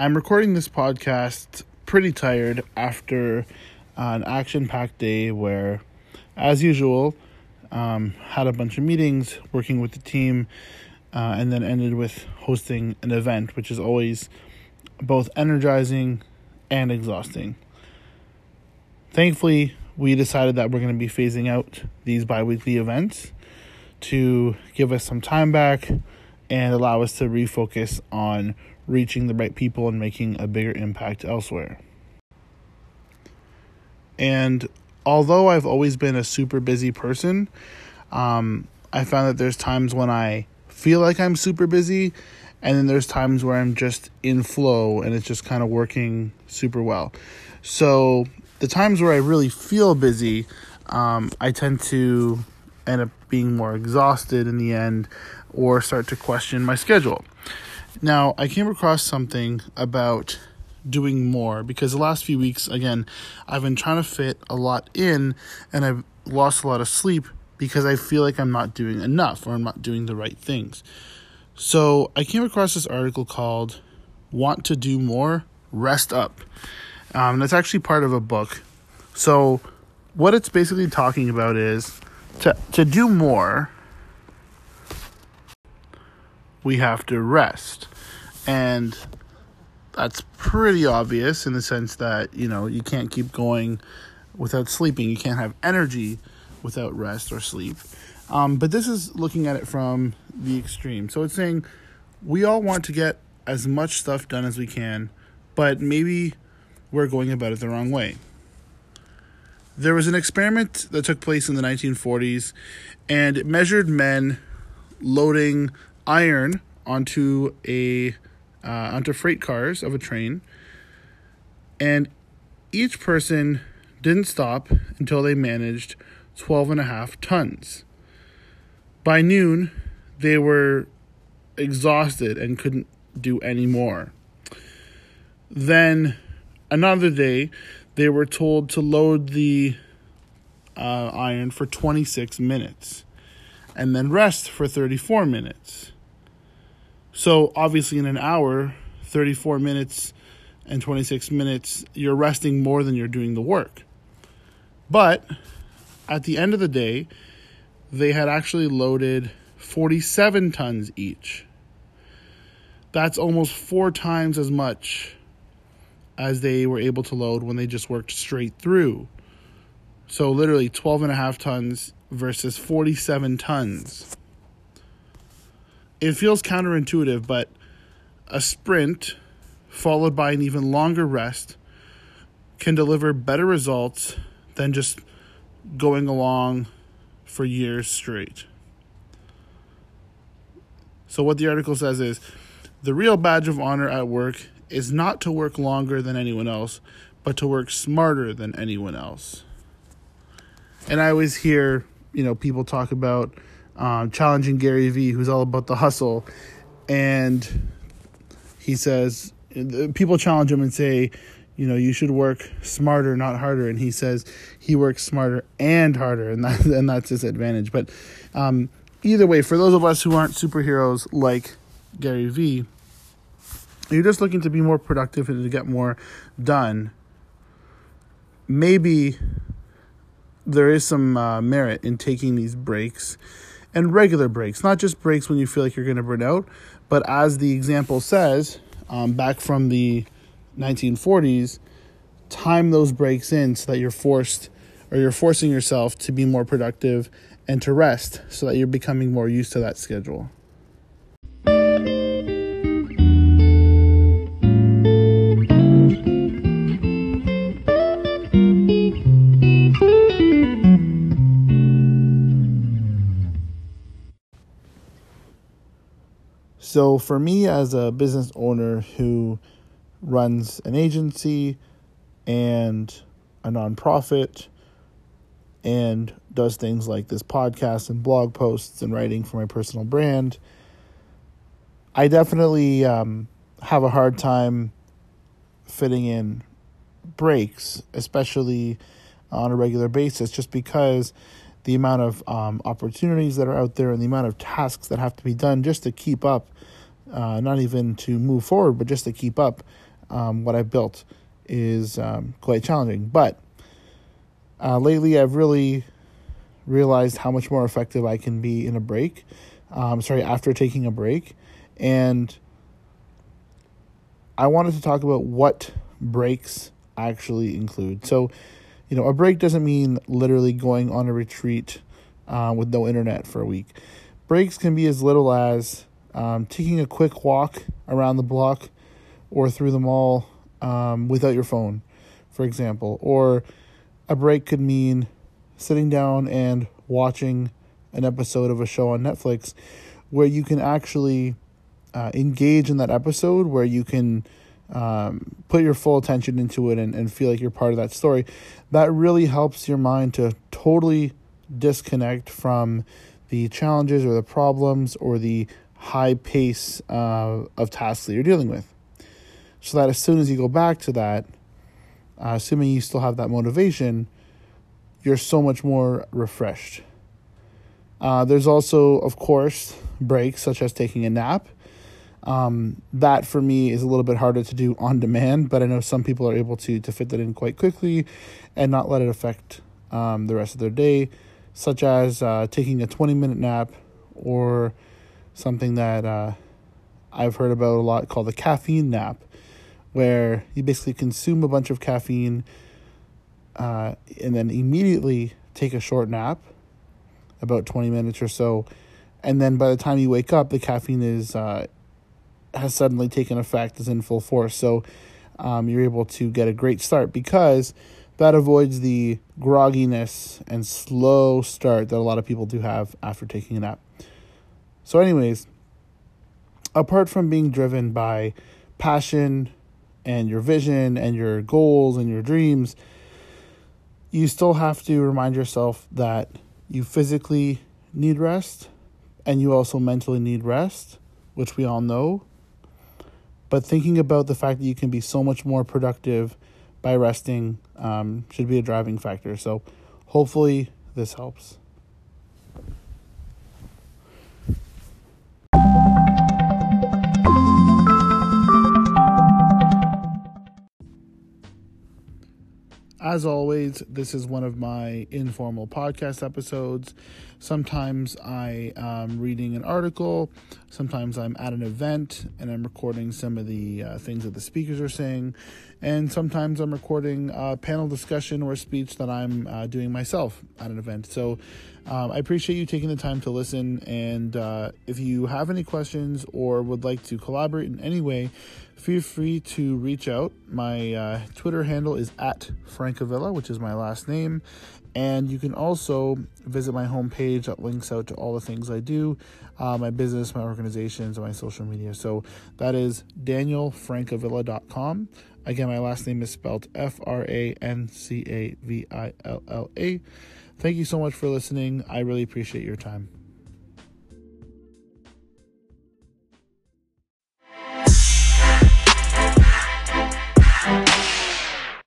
I'm recording this podcast pretty tired after an action packed day where, as usual, um, had a bunch of meetings, working with the team, uh, and then ended with hosting an event, which is always both energizing and exhausting. Thankfully, we decided that we're going to be phasing out these bi weekly events to give us some time back and allow us to refocus on reaching the right people and making a bigger impact elsewhere. And although I've always been a super busy person, um, I found that there's times when I feel like I'm super busy, and then there's times where I'm just in flow and it's just kind of working super well. So the times where I really feel busy, um, I tend to end up being more exhausted in the end or start to question my schedule. Now, I came across something about doing more because the last few weeks, again, I've been trying to fit a lot in and I've lost a lot of sleep because I feel like I'm not doing enough or I'm not doing the right things. So I came across this article called Want to Do More? Rest Up. Um, that's actually part of a book. So what it's basically talking about is to, to do more, we have to rest. And that's pretty obvious in the sense that, you know, you can't keep going without sleeping. You can't have energy without rest or sleep. Um, but this is looking at it from the extreme. So it's saying we all want to get as much stuff done as we can, but maybe we're going about it the wrong way. There was an experiment that took place in the 1940s, and it measured men loading iron onto a uh, onto freight cars of a train, and each person didn't stop until they managed 12 and a half tons. By noon, they were exhausted and couldn't do any more. Then, another day, they were told to load the uh, iron for 26 minutes and then rest for 34 minutes. So, obviously, in an hour, 34 minutes and 26 minutes, you're resting more than you're doing the work. But at the end of the day, they had actually loaded 47 tons each. That's almost four times as much as they were able to load when they just worked straight through. So, literally 12 and a half tons versus 47 tons. It feels counterintuitive, but a sprint followed by an even longer rest can deliver better results than just going along for years straight. So, what the article says is the real badge of honor at work is not to work longer than anyone else, but to work smarter than anyone else. And I always hear, you know, people talk about um, challenging Gary Vee, who's all about the hustle. And he says, people challenge him and say, you know, you should work smarter, not harder. And he says he works smarter and harder, and that and that's his advantage. But um, either way, for those of us who aren't superheroes like Gary Vee, you're just looking to be more productive and to get more done. Maybe there is some uh, merit in taking these breaks and regular breaks, not just breaks when you feel like you're going to burn out, but as the example says, um, back from the 1940s, time those breaks in so that you're forced or you're forcing yourself to be more productive and to rest so that you're becoming more used to that schedule. So, for me as a business owner who runs an agency and a nonprofit and does things like this podcast and blog posts and writing for my personal brand, I definitely um, have a hard time fitting in breaks, especially on a regular basis, just because the amount of um, opportunities that are out there and the amount of tasks that have to be done just to keep up, uh, not even to move forward, but just to keep up, um, what I've built is um, quite challenging. But uh, lately, I've really realized how much more effective I can be in a break. Um, sorry, after taking a break. And I wanted to talk about what breaks actually include. So, you know, a break doesn't mean literally going on a retreat uh, with no internet for a week. Breaks can be as little as um, taking a quick walk around the block or through the mall um, without your phone, for example. Or a break could mean sitting down and watching an episode of a show on Netflix where you can actually uh, engage in that episode, where you can um, put your full attention into it and, and feel like you're part of that story. That really helps your mind to totally disconnect from the challenges or the problems or the high pace uh, of tasks that you're dealing with. So that as soon as you go back to that, uh, assuming you still have that motivation, you're so much more refreshed. Uh, there's also, of course, breaks such as taking a nap. Um, that for me is a little bit harder to do on demand, but I know some people are able to to fit that in quite quickly and not let it affect um, the rest of their day, such as uh, taking a 20 minute nap or something that uh, I've heard about a lot called the caffeine nap, where you basically consume a bunch of caffeine uh, and then immediately take a short nap, about 20 minutes or so. And then by the time you wake up, the caffeine is uh, has suddenly taken effect, is in full force. So um, you're able to get a great start because that avoids the grogginess and slow start that a lot of people do have after taking a nap. So, anyways, apart from being driven by passion and your vision and your goals and your dreams, you still have to remind yourself that you physically need rest and you also mentally need rest, which we all know. But thinking about the fact that you can be so much more productive by resting um, should be a driving factor. So, hopefully, this helps. As always, this is one of my informal podcast episodes. Sometimes I am reading an article, sometimes I'm at an event and I'm recording some of the uh, things that the speakers are saying, and sometimes I'm recording a panel discussion or a speech that I'm uh, doing myself at an event. So um, I appreciate you taking the time to listen, and uh, if you have any questions or would like to collaborate in any way, feel free to reach out. My uh, Twitter handle is at Francavilla, which is my last name. And you can also visit my homepage that links out to all the things I do, uh, my business, my organizations, and my social media. So that is danielfrancavilla.com. Again, my last name is spelled F R A N C A V I L L A. Thank you so much for listening. I really appreciate your time.